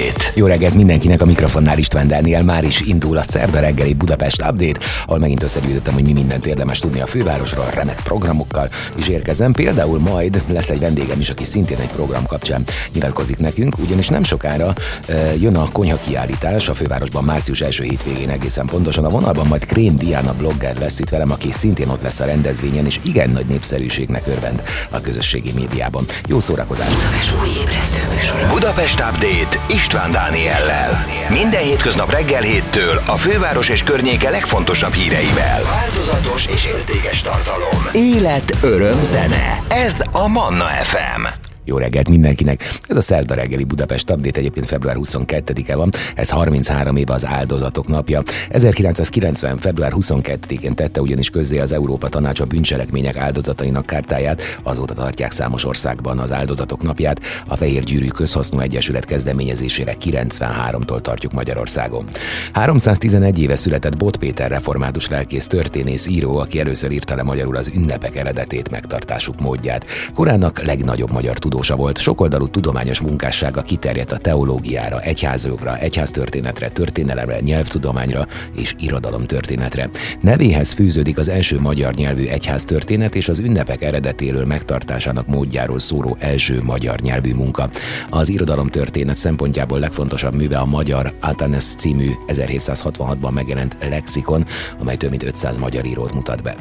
Update. Jó reggelt mindenkinek a mikrofonnál István Dániel. Már is indul a szerda reggeli Budapest Update, ahol megint összegyűjtöttem, hogy mi mindent érdemes tudni a fővárosról, remek programokkal is érkezem. Például majd lesz egy vendégem is, aki szintén egy program kapcsán nyilatkozik nekünk, ugyanis nem sokára e, jön a konyha kiállítás a fővárosban március első hétvégén egészen pontosan. A vonalban majd Krém Diana blogger lesz itt velem, aki szintén ott lesz a rendezvényen, és igen nagy népszerűségnek örvend a közösségi médiában. Jó szórakozást! Budapest Update István Dániellel. Minden hétköznap reggel héttől a főváros és környéke legfontosabb híreivel. Változatos és értékes tartalom. Élet, öröm, zene. Ez a Manna FM. Jó reggelt mindenkinek! Ez a szerda reggeli Budapest Update egyébként február 22-e van, ez 33 éve az áldozatok napja. 1990. február 22-én tette ugyanis közzé az Európa Tanács a bűncselekmények áldozatainak kártáját, azóta tartják számos országban az áldozatok napját, a Fehér Gyűrű Közhasznú Egyesület kezdeményezésére 93-tól tartjuk Magyarországon. 311 éve született Bot Péter református lelkész történész író, aki először írta le magyarul az ünnepek eredetét, megtartásuk módját. Korának legnagyobb magyar tudósa volt, sokoldalú tudományos munkássága kiterjedt a teológiára, egyházjogra, egyháztörténetre, történelemre, nyelvtudományra és irodalomtörténetre. Nevéhez fűződik az első magyar nyelvű egyháztörténet és az ünnepek eredetéről megtartásának módjáról szóró első magyar nyelvű munka. Az irodalomtörténet szempontjából legfontosabb műve a Magyar Atanes című 1766-ban megjelent lexikon, amely több mint 500 magyar írót mutat be.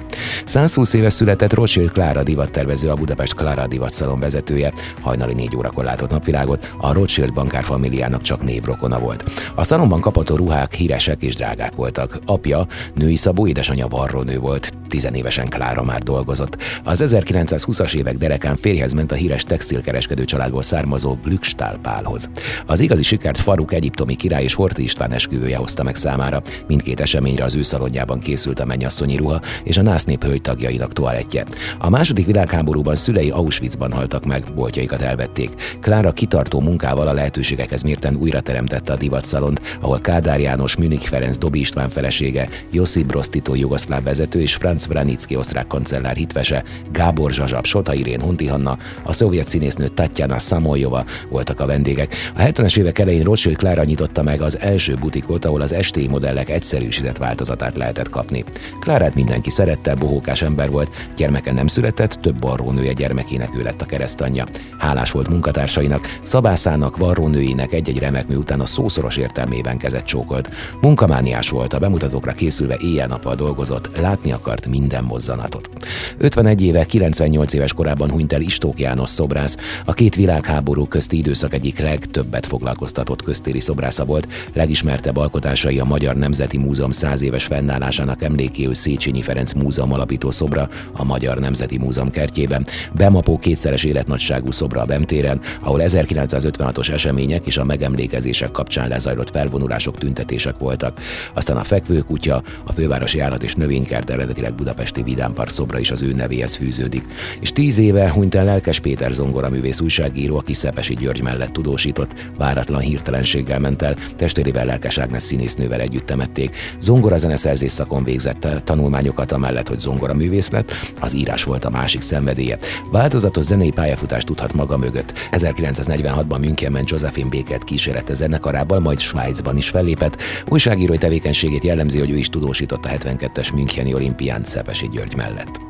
120 éve született Rothschild Klára divattervező, a Budapest Klára divatszalon vezetője, hajnali négy órakor látott napvilágot, a Rothschild bankárfamiliának csak névrokona volt. A szalomban kapható ruhák híresek és drágák voltak. Apja, női szabó, édesanyja varrónő volt, tizenévesen Klára már dolgozott. Az 1920-as évek derekán férjhez ment a híres textilkereskedő családból származó Glückstál Pálhoz. Az igazi sikert Faruk egyiptomi király és Horti István esküvője hozta meg számára. Mindkét eseményre az ő szalonjában készült a mennyasszonyi ruha és a násznép hölgy tagjainak toalettje. A második világháborúban szülei Auschwitzban haltak meg, boltjaikat elvették. Klára kitartó munkával a lehetőségekhez mérten újra teremtette a divatszalont, ahol Kádár János, Münich Ferenc Dobi István felesége, Josip Broz Tito jugoszláv vezető és Franz Vranicki osztrák kancellár hitvese, Gábor Zsazsab, Sota Irén, Honti Hanna, a szovjet színésznő Tatjana Samoljova voltak a vendégek. A 70-es évek elején Rothschild Klára nyitotta meg az első butikot, ahol az STI modellek egyszerűsített változatát lehetett kapni. Klárát mindenki szerette, bohókás ember volt, gyermeke nem született, több varrónője gyermekének ő lett a keresztanyja. Hálás volt munkatársainak, szabászának, varrónőinek egy-egy remek mű után a szószoros értelmében kezet csókolt. Munkamániás volt, a bemutatókra készülve éjjel-nappal dolgozott, látni akart minden mozzanatot. 51 éve, 98 éves korában hunyt el Istók János szobrász, a két világháború közti időszak egyik legtöbbet foglalkoztatott köztéri szobrásza volt, legismertebb alkotásai a Magyar Nemzeti Múzeum 100 éves fennállásának emlékéül Széchenyi Ferenc Múzeum alapító szobra a Magyar Nemzeti Múzeum kertjében, Bemapó kétszeres életnagyságú szobra a Bemtéren, ahol 1956-os események és a megemlékezések kapcsán lezajlott felvonulások, tüntetések voltak. Aztán a Fekvőkutya, a Fővárosi Állat és Növénykert eredetileg budapesti Vidámpark szobra is az ő nevéhez fűződik. És tíz éve hunyt el Lelkes Péter zongoraművész újságíró, aki Szepesi György mellett tudósított, váratlan hirtelenséggel ment el, testvérével Lelkes Ágnes színésznővel együtt temették. Zongora zeneszerzés szakon végzett tanulmányokat, amellett, hogy zongora művész lett, az írás volt a másik szenvedélye. Változatos zenei pályafutást tudhat maga mögött. 1946-ban Münchenben Josephine Békert kísérette zenekarával, majd Svájcban is fellépett. Újságírói tevékenységét jellemzi, hogy ő is tudósított a 72-es Müncheni olimpián Szepesi György mellett.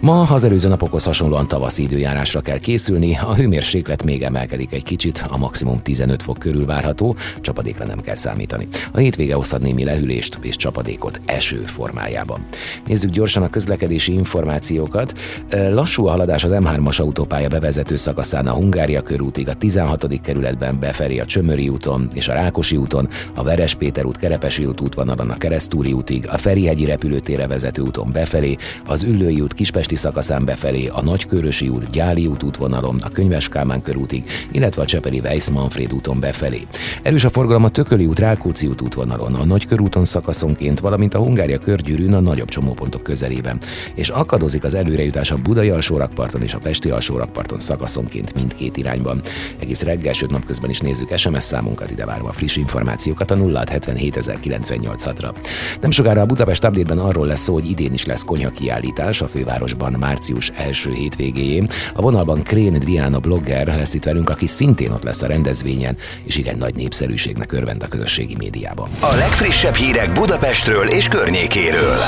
Ma az előző napokhoz hasonlóan tavaszi időjárásra kell készülni, a hőmérséklet még emelkedik egy kicsit, a maximum 15 fok körül várható, csapadékra nem kell számítani. A hétvége hozhat némi lehűlést és csapadékot eső formájában. Nézzük gyorsan a közlekedési információkat. Lassú a haladás az M3-as autópálya bevezető szakaszán a Hungária körútig, a 16. kerületben befelé a Csömöri úton és a Rákosi úton, a Veres Péter út, Kerepesi út útvonalon a Keresztúri útig, a Ferihegyi repülőtérre vezető úton befelé, az Üllői út Kispest Pesti szakaszán befelé, a Nagykörösi út, Gyáli út útvonalon, a Könyves Kálmán körútig, illetve a Csepeli Weiss Manfred úton befelé. Erős a forgalom a Tököli út, Rákóczi út útvonalon, a Nagykörúton szakaszonként, valamint a Hungária körgyűrűn a nagyobb csomópontok közelében. És akadozik az előrejutás a Budai alsórakparton és a Pesti alsórakparton szakaszonként mindkét irányban. Egész reggel, sőt napközben is nézzük SMS számunkat, ide várom a friss információkat a 0677 ra Nem sokára a Budapest update arról lesz szó, hogy idén is lesz konyha kiállítás a főváros fővárosban március első hétvégéjén. A vonalban Krén Diana blogger lesz itt velünk, aki szintén ott lesz a rendezvényen, és igen nagy népszerűségnek örvend a közösségi médiában. A legfrissebb hírek Budapestről és környékéről.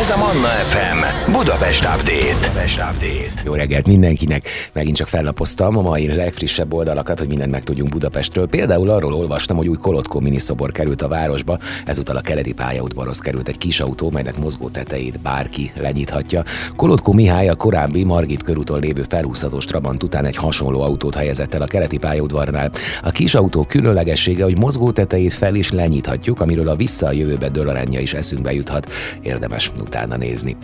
Ez a Manna FM Budapest Update. Jó reggelt mindenkinek! Megint csak fellapoztam a mai legfrissebb oldalakat, hogy mindent megtudjunk Budapestről. Például arról olvastam, hogy új Kolotkó miniszobor került a városba, ezúttal a keleti pályaudvarhoz került egy kis autó, melynek mozgó tetejét bárki lenyithatja. Kolotkó Mihály a korábbi Margit körúton lévő felhúzhatós Trabant után egy hasonló autót helyezett el a keleti pályaudvarnál. A kis autó különlegessége, hogy mozgó tetejét fel is lenyithatjuk, amiről a vissza a jövőbe dölaránja is eszünkbe juthat. Érdemes utána nézni.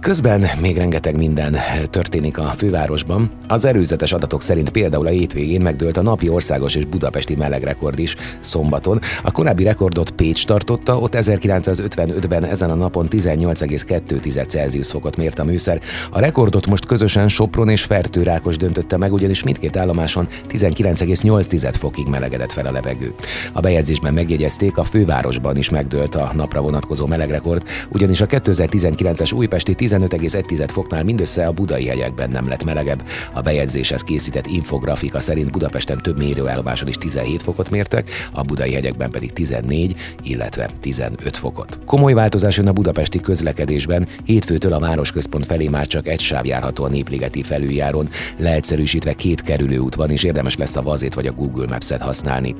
Közben még rengeteg minden történik a fővárosban. Az előzetes adatok szerint például a hétvégén megdőlt a napi országos és budapesti melegrekord is szombaton. A korábbi rekordot Pécs tartotta, ott 1955-ben ezen a napon 18,2 Celsius fokot mért a műszer. A rekordot most közösen Sopron és Fertőrákos döntötte meg, ugyanis mindkét állomáson 19,8 fokig melegedett fel a levegő. A bejegyzésben megjegyezték, a fővárosban is megdőlt a napra vonatkozó melegrekord, ugyanis a 2019-es újpesti 15,1 foknál mindössze a budai hegyekben nem lett melegebb. A bejegyzéshez készített infografika szerint Budapesten több mérőállomáson is 17 fokot mértek, a budai hegyekben pedig 14, illetve 15 fokot. Komoly változás jön a budapesti közlekedésben, hétfőtől a városközpont felé már csak egy sáv járható a Népligeti felüljáron, leegyszerűsítve két kerülőút van, és érdemes lesz a vazét vagy a Google Maps-et használni.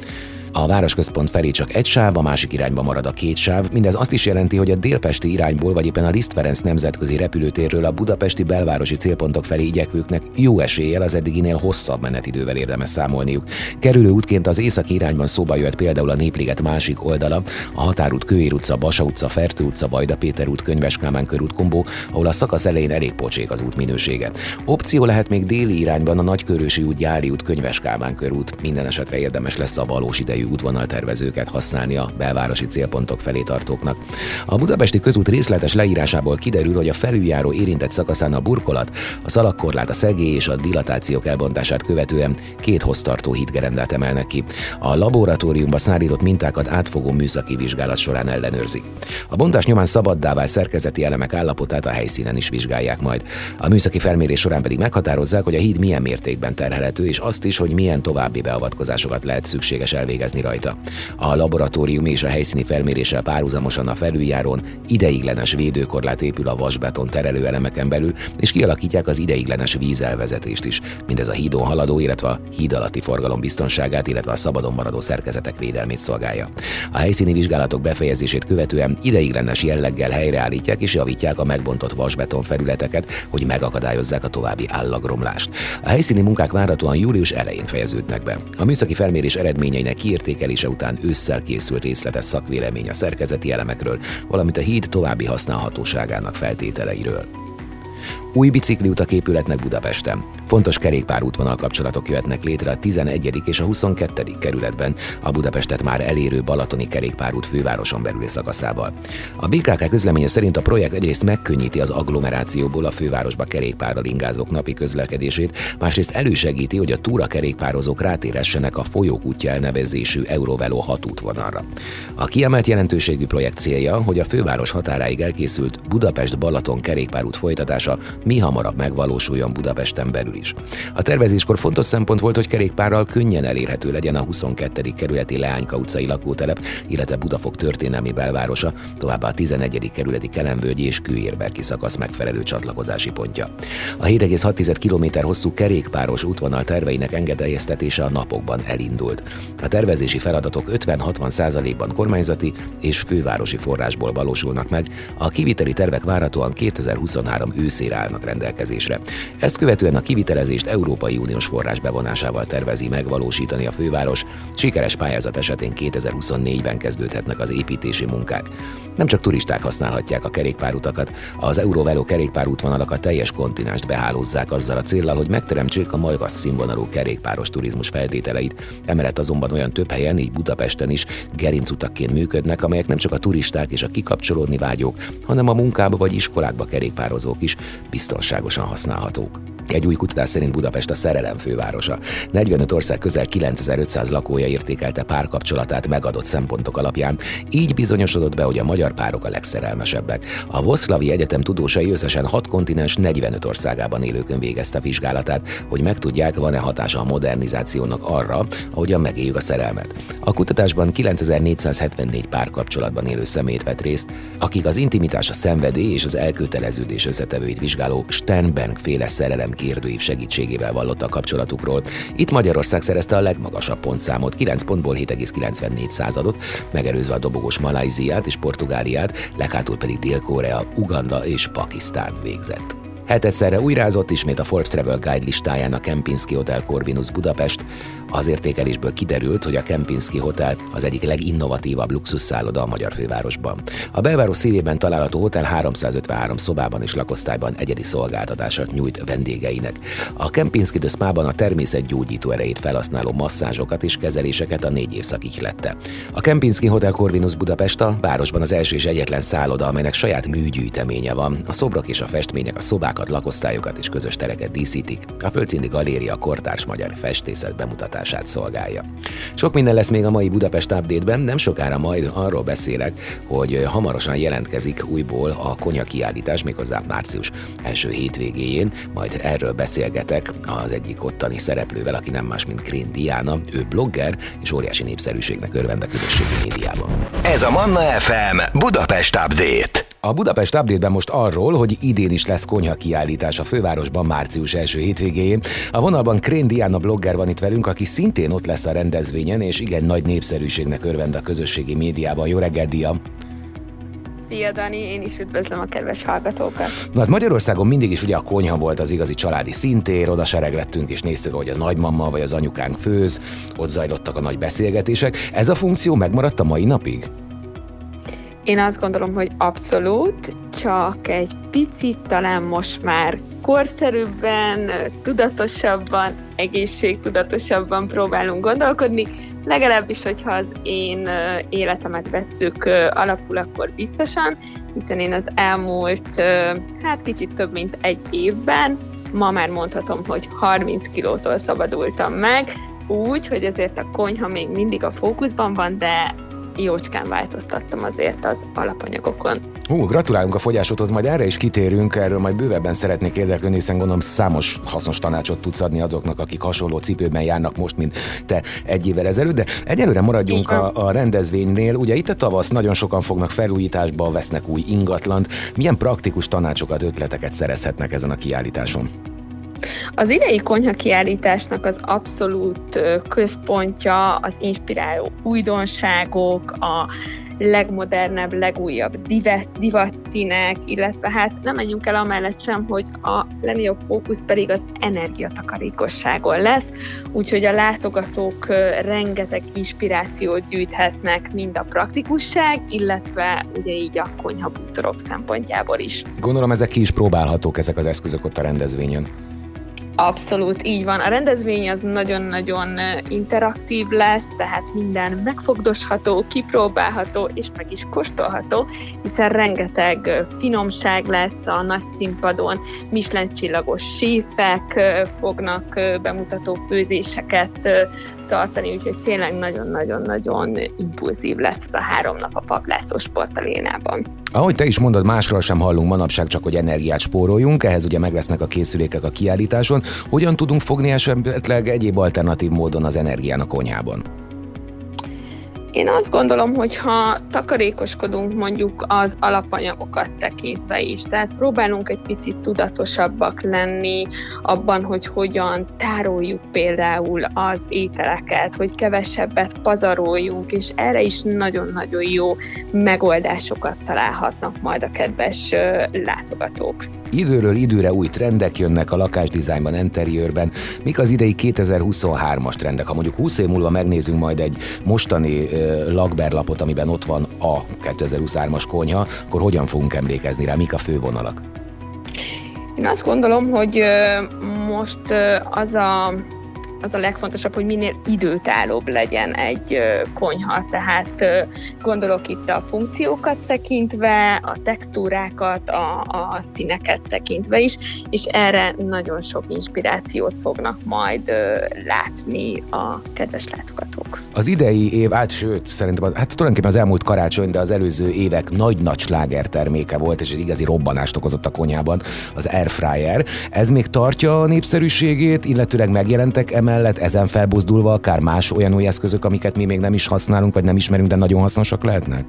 A városközpont felé csak egy sáv, a másik irányba marad a két sáv. Mindez azt is jelenti, hogy a délpesti irányból, vagy éppen a Liszt Ferenc nemzetközi repülőtérről a budapesti belvárosi célpontok felé igyekvőknek jó eséllyel az eddiginél hosszabb menetidővel érdemes számolniuk. Kerülő útként az északi irányban szóba jöhet például a Népliget másik oldala, a Határút, Kőér utca, Basa utca, Fertő utca, Vajda Péter út, Könyves Kálmán körút kombó, ahol a szakasz elején elég pocsék az út minősége. Opció lehet még déli irányban a Nagykörösi út, Gyáli út, Könyves Kálmán körút. Minden esetre érdemes lesz a valós idejű útvonaltervezőket használni a belvárosi célpontok felé tartóknak. A budapesti közút részletes leírásából kiderül, hogy a felüljáró érintett szakaszán a burkolat, a szalagkorlát, a szegély és a dilatációk elbontását követően két hoztartó hídgerendát emelnek ki. A laboratóriumba szállított mintákat átfogó műszaki vizsgálat során ellenőrzik. A bontás nyomán szabaddá vált szerkezeti elemek állapotát a helyszínen is vizsgálják majd. A műszaki felmérés során pedig meghatározzák, hogy a híd milyen mértékben terhelhető, és azt is, hogy milyen további beavatkozásokat lehet szükséges elvégezni dolgozni rajta. A laboratórium és a helyszíni felméréssel párhuzamosan a felüljárón ideiglenes védőkorlát épül a vasbeton terelőelemeken belül, és kialakítják az ideiglenes vízelvezetést is. Mindez a hídon haladó, illetve a híd alatti forgalom biztonságát, illetve a szabadon maradó szerkezetek védelmét szolgálja. A helyszíni vizsgálatok befejezését követően ideiglenes jelleggel helyreállítják és javítják a megbontott vasbeton felületeket, hogy megakadályozzák a további állagromlást. A helyszíni munkák várhatóan július elején fejeződnek be. A műszaki felmérés eredményeinek kiírt értékelése után ősszel készül részletes szakvélemény a szerkezeti elemekről, valamint a híd további használhatóságának feltételeiről. Új bicikliutak épületnek Budapesten. Fontos kerékpárútvonal kapcsolatok jöhetnek létre a 11. és a 22. kerületben, a Budapestet már elérő Balatoni kerékpárút fővároson belüli szakaszával. A BKK közleménye szerint a projekt egyrészt megkönnyíti az agglomerációból a fővárosba kerékpárral ingázók napi közlekedését, másrészt elősegíti, hogy a túra kerékpározók rátérhessenek a folyók útja elnevezésű Eurovelo 6 útvonalra. A kiemelt jelentőségű projekt célja, hogy a főváros határáig elkészült Budapest-Balaton kerékpárút folytatása mi hamarabb megvalósuljon Budapesten belül is. A tervezéskor fontos szempont volt, hogy kerékpárral könnyen elérhető legyen a 22. kerületi Leányka utcai lakótelep, illetve Budafok történelmi belvárosa, továbbá a 11. kerületi Kelemvölgyi és Kőérberki szakasz megfelelő csatlakozási pontja. A 7,6 km hosszú kerékpáros útvonal terveinek engedélyeztetése a napokban elindult. A tervezési feladatok 50-60%-ban kormányzati és fővárosi forrásból valósulnak meg, a kiviteli tervek várhatóan 2023 őszére állnak rendelkezésre. Ezt követően a kivitelezést Európai Uniós forrás bevonásával tervezi megvalósítani a főváros. Sikeres pályázat esetén 2024-ben kezdődhetnek az építési munkák. Nem csak turisták használhatják a kerékpárutakat, az Eurovelo kerékpárútvonalak a teljes kontinenst behálózzák azzal a céllal, hogy megteremtsék a magas színvonalú kerékpáros turizmus feltételeit. Emellett azonban olyan több helyen, így Budapesten is gerincutakként működnek, amelyek nem csak a turisták és a kikapcsolódni vágyók, hanem a munkába vagy iskolákba kerékpározók is biztonságosan használhatók. Egy új kutatás szerint Budapest a szerelem fővárosa. 45 ország közel 9500 lakója értékelte párkapcsolatát megadott szempontok alapján, így bizonyosodott be, hogy a magyar párok a legszerelmesebbek. A Voszlavi Egyetem tudósai összesen 6 kontinens 45 országában élőkön végezte vizsgálatát, hogy megtudják, van-e hatása a modernizációnak arra, ahogyan megéljük a szerelmet. A kutatásban 9474 párkapcsolatban élő szemét vett részt, akik az intimitás, a szenvedély és az elköteleződés összetevőit vizsgáló Sternberg féle szerelem kérdőív segítségével vallott a kapcsolatukról. Itt Magyarország szerezte a legmagasabb pontszámot, 9 pontból 7,94 századot, megelőzve a dobogós Malajziát és Portugáliát, leghátul pedig Dél-Korea, Uganda és Pakisztán végzett. Hetedszerre újrázott ismét a Forbes Travel Guide listáján a Kempinski Hotel Corvinus Budapest, az értékelésből kiderült, hogy a Kempinski Hotel az egyik leginnovatívabb luxusszálloda a magyar fővárosban. A belváros szívében található hotel 353 szobában és lakosztályban egyedi szolgáltatását nyújt vendégeinek. A Kempinski de Spa-ban a természet gyógyító erejét felhasználó masszázsokat és kezeléseket a négy évszak ihlette. A Kempinski Hotel Corvinus Budapest a városban az első és egyetlen szálloda, amelynek saját műgyűjteménye van. A szobrok és a festmények a szobákat, lakosztályokat és közös tereket díszítik. A földszinti galéria kortárs magyar festészet bemutatás támogatását szolgálja. Sok minden lesz még a mai Budapest Update-ben, nem sokára majd arról beszélek, hogy hamarosan jelentkezik újból a konya kiállítás, méghozzá március első hétvégéjén, majd erről beszélgetek az egyik ottani szereplővel, aki nem más, mint Green Diana, ő blogger és óriási népszerűségnek örvend a közösségi médiában. Ez a Manna FM Budapest Update. A Budapest update most arról, hogy idén is lesz konyha kiállítás a fővárosban március első hétvégén. A vonalban Krén Diana blogger van itt velünk, aki szintén ott lesz a rendezvényen, és igen nagy népszerűségnek örvend a közösségi médiában. Jó reggel, Dia! Szia Dani, én is üdvözlöm a kedves hallgatókat. Na hát Magyarországon mindig is ugye a konyha volt az igazi családi szintér, oda sereglettünk és néztük, hogy a nagymama vagy az anyukánk főz, ott zajlottak a nagy beszélgetések. Ez a funkció megmaradt a mai napig? Én azt gondolom, hogy abszolút, csak egy picit talán most már korszerűbben, tudatosabban, egészségtudatosabban próbálunk gondolkodni, legalábbis, hogyha az én életemet vesszük alapul, akkor biztosan, hiszen én az elmúlt, hát kicsit több mint egy évben, ma már mondhatom, hogy 30 kilótól szabadultam meg, úgy, hogy azért a konyha még mindig a fókuszban van, de jócskán változtattam azért az alapanyagokon. Hú, gratulálunk a fogyásodhoz, majd erre is kitérünk, erről majd bővebben szeretnék érdeklődni, hiszen gondolom számos hasznos tanácsot tudsz adni azoknak, akik hasonló cipőben járnak most, mint te egy évvel ezelőtt, de egyelőre maradjunk a, a rendezvénynél. Ugye itt a tavasz nagyon sokan fognak felújításba, vesznek új ingatlant. Milyen praktikus tanácsokat, ötleteket szerezhetnek ezen a kiállításon? Az idei konyha kiállításnak az abszolút központja az inspiráló újdonságok, a legmodernebb, legújabb divat, színek, illetve hát nem menjünk el amellett sem, hogy a legnagyobb fókusz pedig az energiatakarékosságon lesz, úgyhogy a látogatók rengeteg inspirációt gyűjthetnek mind a praktikusság, illetve ugye így a konyhabútorok szempontjából is. Gondolom ezek ki is próbálhatók, ezek az eszközök ott a rendezvényen. Abszolút így van. A rendezvény az nagyon-nagyon interaktív lesz, tehát minden megfogdosható, kipróbálható és meg is kóstolható, hiszen rengeteg finomság lesz a nagy színpadon, Michelin csillagos séfek fognak bemutató főzéseket tartani, úgyhogy tényleg nagyon-nagyon-nagyon impulzív lesz ez a három nap a Paplászó sportalénában. Ahogy te is mondod, másról sem hallunk manapság, csak hogy energiát spóroljunk, ehhez ugye meg lesznek a készülékek a kiállításon. Hogyan tudunk fogni esetleg egyéb alternatív módon az energián a konyhában? Én azt gondolom, hogy ha takarékoskodunk mondjuk az alapanyagokat tekintve is, tehát próbálunk egy picit tudatosabbak lenni abban, hogy hogyan tároljuk például az ételeket, hogy kevesebbet pazaroljunk, és erre is nagyon-nagyon jó megoldásokat találhatnak majd a kedves látogatók. Időről időre új trendek jönnek a lakásdizájnban, interiőrben. Mik az idei 2023-as trendek? Ha mondjuk 20 év múlva megnézünk majd egy mostani lakberlapot, amiben ott van a 2023-as konyha, akkor hogyan fogunk emlékezni rá? Mik a fővonalak? Én azt gondolom, hogy most az a az a legfontosabb, hogy minél időtállóbb legyen egy konyha, tehát gondolok itt a funkciókat tekintve, a textúrákat, a, a színeket tekintve is, és erre nagyon sok inspirációt fognak majd látni a kedves látogatók. Az idei év, át sőt, szerintem hát tulajdonképpen az elmúlt karácsony, de az előző évek nagy-nagy sláger terméke volt, és egy igazi robbanást okozott a konyhában az Airfryer. Ez még tartja a népszerűségét, illetőleg megjelentek emellett ezen felbuzdulva akár más olyan új eszközök, amiket mi még nem is használunk, vagy nem ismerünk, de nagyon hasznosak lehetnek?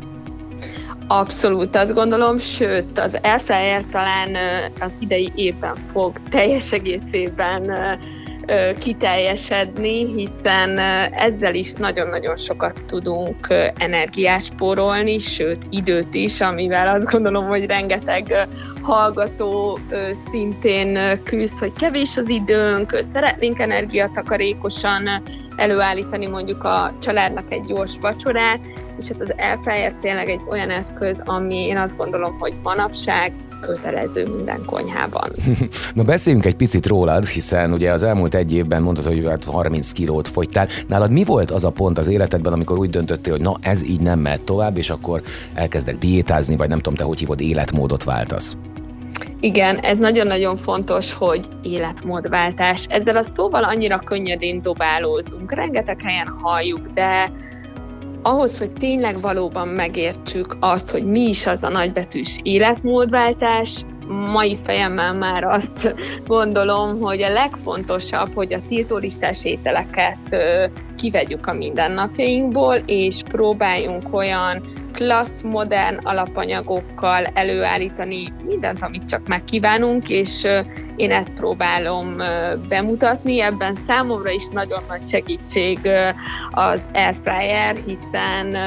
Abszolút, azt gondolom, sőt, az Airfryer talán az idei évben fog teljes egészében kiteljesedni, hiszen ezzel is nagyon-nagyon sokat tudunk energiát spórolni, sőt időt is, amivel azt gondolom, hogy rengeteg hallgató szintén küzd, hogy kevés az időnk, szeretnénk energiatakarékosan előállítani mondjuk a családnak egy gyors vacsorát, és hát az Airfryer tényleg egy olyan eszköz, ami én azt gondolom, hogy manapság kötelező minden konyhában. Na beszéljünk egy picit rólad, hiszen ugye az elmúlt egy évben mondtad, hogy 30 hát kilót fogytál. Nálad mi volt az a pont az életedben, amikor úgy döntöttél, hogy na ez így nem mehet tovább, és akkor elkezdek diétázni, vagy nem tudom te, hogy hívod, életmódot váltasz? Igen, ez nagyon-nagyon fontos, hogy életmódváltás. Ezzel a szóval annyira könnyedén dobálózunk, rengeteg helyen halljuk, de ahhoz, hogy tényleg valóban megértsük azt, hogy mi is az a nagybetűs életmódváltás, mai fejemmel már azt gondolom, hogy a legfontosabb, hogy a tiltólistás ételeket kivegyük a mindennapjainkból, és próbáljunk olyan klassz, modern alapanyagokkal előállítani mindent, amit csak megkívánunk, és én ezt próbálom bemutatni. Ebben számomra is nagyon nagy segítség az Airfryer, hiszen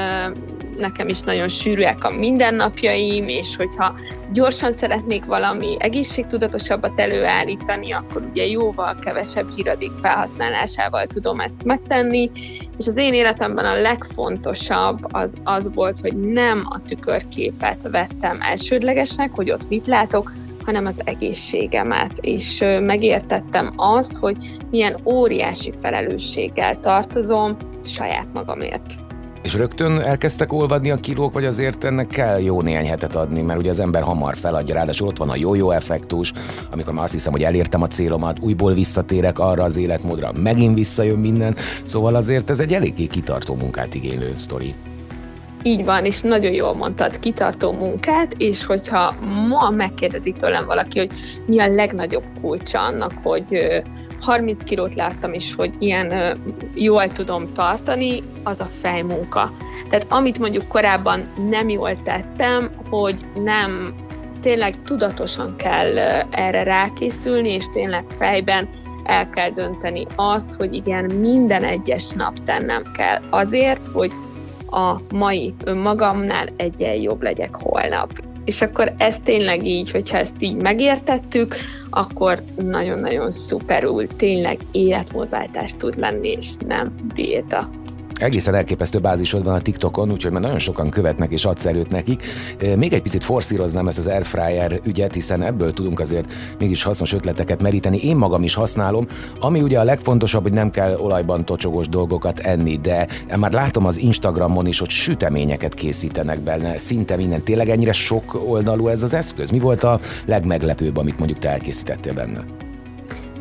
nekem is nagyon sűrűek a mindennapjaim, és hogyha gyorsan szeretnék valami egészségtudatosabbat előállítani, akkor ugye jóval kevesebb híradék felhasználásával tudom ezt megtenni, és az én életemben a legfontosabb az az volt, hogy nem a tükörképet vettem elsődlegesnek, hogy ott mit látok, hanem az egészségemet, és megértettem azt, hogy milyen óriási felelősséggel tartozom saját magamért. És rögtön elkezdtek olvadni a kilók, vagy azért ennek kell jó néhány hetet adni, mert ugye az ember hamar feladja, ráadásul ott van a jó-jó effektus, amikor már azt hiszem, hogy elértem a célomat, újból visszatérek arra az életmódra, megint visszajön minden, szóval azért ez egy eléggé kitartó munkát igénylő sztori. Így van, és nagyon jól mondtad, kitartó munkát, és hogyha ma megkérdezik tőlem valaki, hogy mi a legnagyobb kulcsa annak, hogy 30 kilót láttam is, hogy ilyen jól tudom tartani, az a fejmunka. Tehát amit mondjuk korábban nem jól tettem, hogy nem tényleg tudatosan kell erre rákészülni, és tényleg fejben el kell dönteni azt, hogy igen, minden egyes nap tennem kell azért, hogy a mai önmagamnál egyen jobb legyek holnap. És akkor ez tényleg így, hogyha ezt így megértettük, akkor nagyon-nagyon szuperül tényleg életmódváltás tud lenni, és nem diéta egészen elképesztő bázisod van a TikTokon, úgyhogy már nagyon sokan követnek és adsz előtt nekik. Még egy picit forszíroznám ezt az Airfryer ügyet, hiszen ebből tudunk azért mégis hasznos ötleteket meríteni. Én magam is használom, ami ugye a legfontosabb, hogy nem kell olajban tocsogos dolgokat enni, de már látom az Instagramon is, hogy süteményeket készítenek benne, szinte minden. Tényleg ennyire sok oldalú ez az eszköz? Mi volt a legmeglepőbb, amit mondjuk te elkészítettél benne?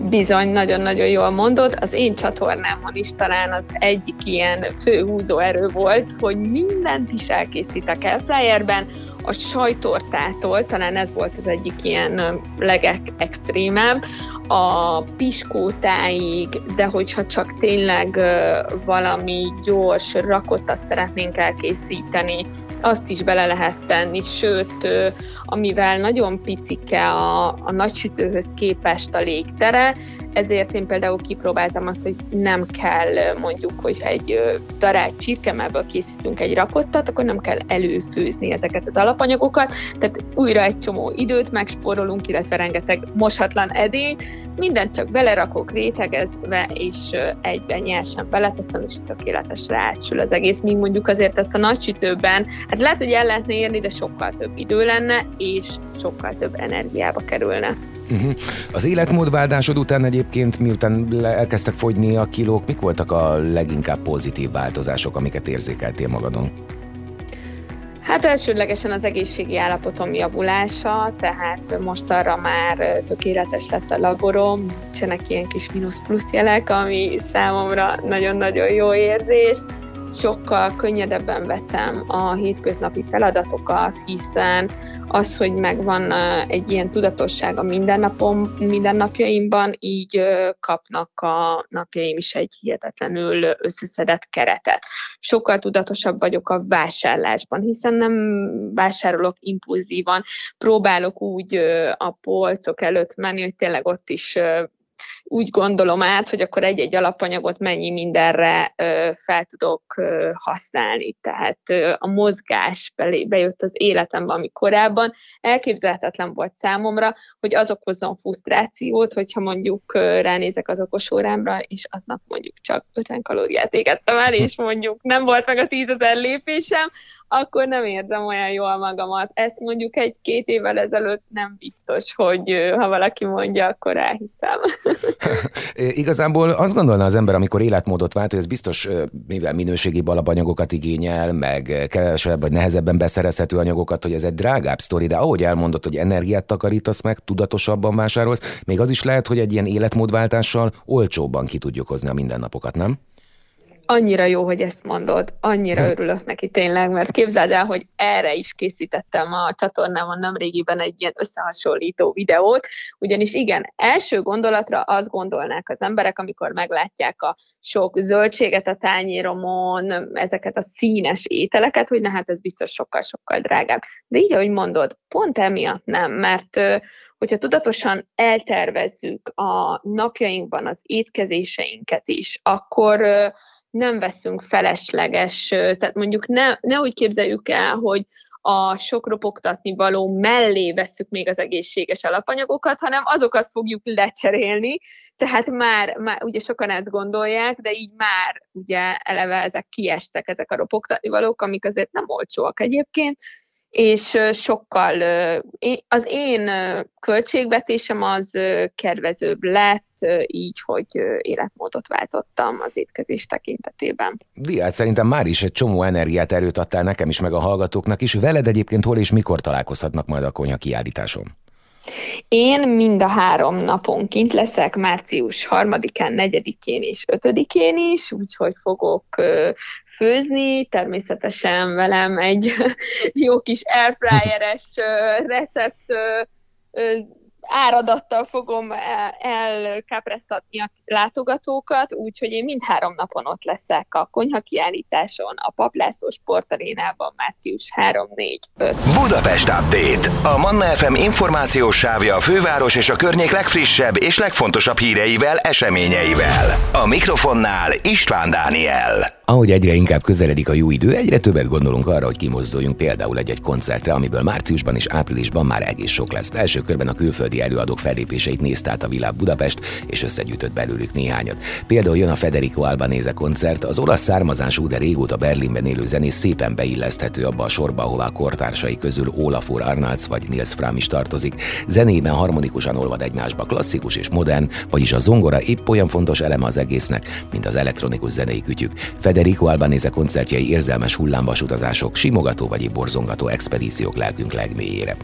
Bizony, nagyon-nagyon jól mondod. Az én csatornámon is talán az egyik ilyen főhúzó erő volt, hogy mindent is elkészítek Airfryerben, a sajtortától, talán ez volt az egyik ilyen legek extrémebb, a piskótáig, de hogyha csak tényleg valami gyors rakottat szeretnénk elkészíteni, azt is bele lehet tenni, sőt, amivel nagyon picike a, a nagysütőhöz képest a légtere, ezért én például kipróbáltam azt, hogy nem kell mondjuk, hogy egy darált csirkemeből készítünk egy rakottat, akkor nem kell előfőzni ezeket az alapanyagokat, tehát újra egy csomó időt megspórolunk, illetve rengeteg mosatlan edény, mindent csak belerakok rétegezve, és egyben nyersen beleteszem, és tökéletesre átsül az egész, míg mondjuk azért ezt a nagy sütőben, hát lehet, hogy el lehetne érni, de sokkal több idő lenne, és sokkal több energiába kerülne. Uh-huh. Az életmódváltásod után egyébként, miután elkezdtek fogyni a kilók, mik voltak a leginkább pozitív változások, amiket érzékeltél magadon? Hát elsődlegesen az egészségi állapotom javulása, tehát most arra már tökéletes lett a laborom, nincsenek ilyen kis mínusz-plusz jelek, ami számomra nagyon-nagyon jó érzés. Sokkal könnyedebben veszem a hétköznapi feladatokat, hiszen az, hogy megvan egy ilyen tudatosság a mindennapom, mindennapjaimban, így kapnak a napjaim is egy hihetetlenül összeszedett keretet. Sokkal tudatosabb vagyok a vásárlásban, hiszen nem vásárolok impulzívan, próbálok úgy a polcok előtt menni, hogy tényleg ott is úgy gondolom át, hogy akkor egy-egy alapanyagot mennyi mindenre fel tudok használni. Tehát a mozgás bejött az életembe, ami korábban elképzelhetetlen volt számomra, hogy az okozzon frusztrációt, hogyha mondjuk ránézek az okosórámra, és aznap mondjuk csak 50 kalóriát égettem el, és mondjuk nem volt meg a 10 ezer lépésem, akkor nem érzem olyan jól magamat. Ezt mondjuk egy-két évvel ezelőtt nem biztos, hogy ha valaki mondja, akkor elhiszem. Igazából azt gondolna az ember, amikor életmódot vált, hogy ez biztos, mivel minőségi alapanyagokat igényel, meg kevesebb vagy nehezebben beszerezhető anyagokat, hogy ez egy drágább sztori, de ahogy elmondott, hogy energiát takarítasz meg, tudatosabban vásárolsz, még az is lehet, hogy egy ilyen életmódváltással olcsóbban ki tudjuk hozni a mindennapokat, nem? Annyira jó, hogy ezt mondod, annyira hm. örülök neki tényleg, mert képzeld el, hogy erre is készítettem a csatornámon nemrégiben egy ilyen összehasonlító videót, ugyanis igen, első gondolatra azt gondolnák az emberek, amikor meglátják a sok zöldséget a tányéromon, ezeket a színes ételeket, hogy na hát ez biztos sokkal-sokkal drágább. De így, ahogy mondod, pont emiatt nem, mert hogyha tudatosan eltervezzük a napjainkban az étkezéseinket is, akkor nem veszünk felesleges, tehát mondjuk ne, ne úgy képzeljük el, hogy a sok ropogtatni való mellé veszük még az egészséges alapanyagokat, hanem azokat fogjuk lecserélni, tehát már, már ugye sokan ezt gondolják, de így már ugye eleve ezek kiestek, ezek a ropogtatni valók, amik azért nem olcsóak egyébként, és sokkal az én költségvetésem az kedvezőbb lett, így, hogy életmódot váltottam az étkezés tekintetében. Diát, szerintem már is egy csomó energiát erőt adtál nekem is, meg a hallgatóknak is. Veled egyébként hol és mikor találkozhatnak majd a konyha kiállításon? Én mind a három napon kint leszek, március 3-án, 4-én és 5-én is, úgyhogy fogok főzni, természetesen velem egy jó kis airfryeres recept áradattal fogom elkápresztatni a látogatókat, úgyhogy én mindhárom napon ott leszek a konyha kiállításon, a Paplászó sportarénában március 3-4-5. Budapest Update. A Manna FM információs sávja a főváros és a környék legfrissebb és legfontosabb híreivel, eseményeivel. A mikrofonnál István Dániel. Ahogy egyre inkább közeledik a jó idő, egyre többet gondolunk arra, hogy kimozduljunk például egy-egy koncertre, amiből márciusban és áprilisban már egész sok lesz. Első körben a külföldi előadók fellépéseit nézte át a világ Budapest, és összegyűjtött belőlük néhányat. Például jön a Federico Albanese koncert, az olasz származású, de régóta Berlinben élő zenész szépen beilleszthető abba a sorba, ahová kortársai közül Olafur Arnalds vagy Nils Fram is tartozik. Zenében harmonikusan olvad egymásba klasszikus és modern, vagyis a zongora épp olyan fontos eleme az egésznek, mint az elektronikus zenei kütyük. Federico Albanese koncertjei érzelmes hullámvasutazások, simogató vagy borzongató expedíciók lelkünk legmélyére.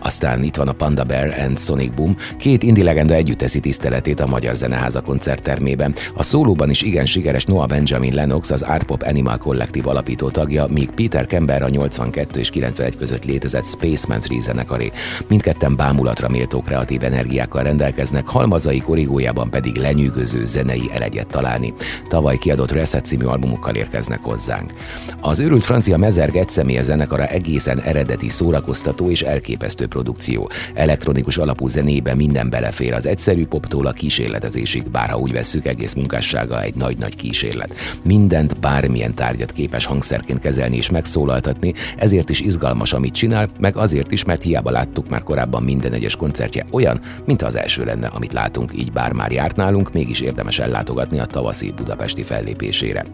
Aztán itt van a Panda Bear and Sonic Boom, két indi legenda együtt teszi tiszteletét a Magyar Zeneháza koncerttermében. A szólóban is igen sikeres Noah Benjamin Lennox, az Art Pop Animal kollektív alapító tagja, míg Peter Kember a 82 és 91 között létezett Spaceman 3 zenekaré. Mindketten bámulatra méltó kreatív energiákkal rendelkeznek, halmazai korigójában pedig lenyűgöző zenei elegyet találni. Tavaly kiadott Reset című albumokkal érkeznek hozzánk. Az őrült francia Mezerg egy személye zenekara egészen eredeti, szórakoztató és elképesztő produkció. Elektronikus alapú zenébe minden belefér az egyszerű poptól a kísérletezésig, bár ha úgy vesszük, egész munkássága egy nagy-nagy kísérlet. Mindent, bármilyen tárgyat képes hangszerként kezelni és megszólaltatni, ezért is izgalmas, amit csinál, meg azért is, mert hiába láttuk már korábban minden egyes koncertje olyan, mint az első lenne, amit látunk, így bár már járt nálunk, mégis érdemes ellátogatni a tavaszi budapesti fellépésére.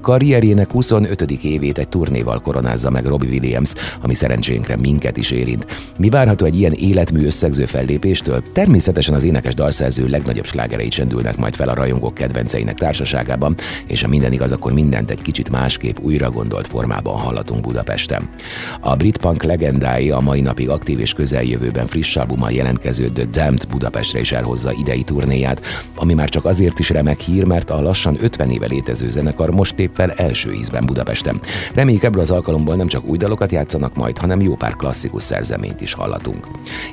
Karrierjének 25. évét egy turnéval koronázza meg Robbie Williams, ami szerencsénkre minket is érint. Mi várható egy ilyen életmű összegző fellépés fellépéstől. Természetesen az énekes dalszerző legnagyobb slágerei csendülnek majd fel a rajongók kedvenceinek társaságában, és ha minden igaz, akkor mindent egy kicsit másképp újra gondolt formában hallatunk Budapesten. A brit punk legendái a mai napig aktív és közeljövőben friss albummal jelentkező The Damned Budapestre is elhozza idei turnéját, ami már csak azért is remek hír, mert a lassan 50 éve létező zenekar most lép fel első ízben Budapesten. Reméljük ebből az alkalomból nem csak új dalokat játszanak majd, hanem jó pár klasszikus szerzeményt is hallatunk.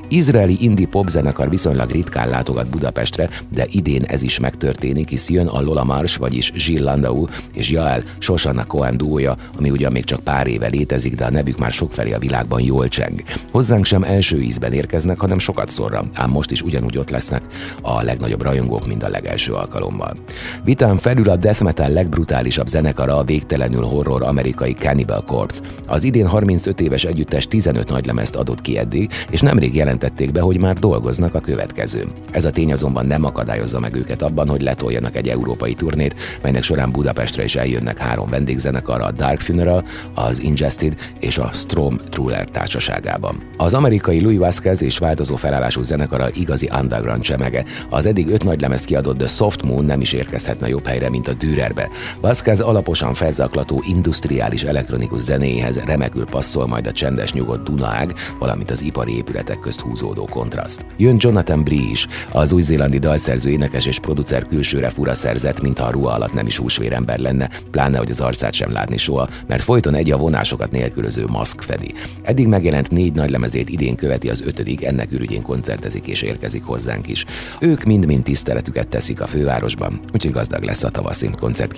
Izraeli indie pop zenekar viszonylag ritkán látogat Budapestre, de idén ez is megtörténik, hisz jön a Lola Mars, vagyis Gilles Landau és Jael Shoshana Cohen duója, ami ugyan még csak pár éve létezik, de a nevük már sokfelé a világban jól cseng. Hozzánk sem első ízben érkeznek, hanem sokat szorra, ám most is ugyanúgy ott lesznek a legnagyobb rajongók, mint a legelső alkalommal. Vitán felül a death metal legbrutálisabb zenekara a végtelenül horror amerikai Cannibal Corpse. Az idén 35 éves együttes 15 nagylemezt adott ki eddig, és nemrég jelentették be, hogy már dolgoznak a következő. Ez a tény azonban nem akadályozza meg őket abban, hogy letoljanak egy európai turnét, melynek során Budapestre is eljönnek három vendégzenekar a Dark Funeral, az Ingested és a Strom Truller társaságában. Az amerikai Louis Vasquez és változó felállású zenekara igazi underground csemege. Az eddig öt nagy lemez kiadott The Soft Moon nem is érkezhetne jobb helyre, mint a Dürerbe. Vasquez alaposan felzaklató industriális elektronikus zenéhez remekül passzol majd a csendes nyugodt Dunaág, valamint az ipari épületek közt húzódó kontraszt. Jön Jonathan Bree is, az új-zélandi dalszerző, énekes és producer külsőre fura szerzett, mintha a ruha alatt nem is húsvérember lenne, pláne hogy az arcát sem látni soha, mert folyton egy a vonásokat nélkülöző maszk fedi. Eddig megjelent négy nagy lemezét idén követi az ötödik, ennek ürügyén koncertezik és érkezik hozzánk is. Ők mind-mind tiszteletüket teszik a fővárosban, úgyhogy gazdag lesz a tavaszi koncert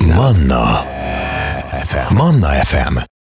Manna FM. Manna FM.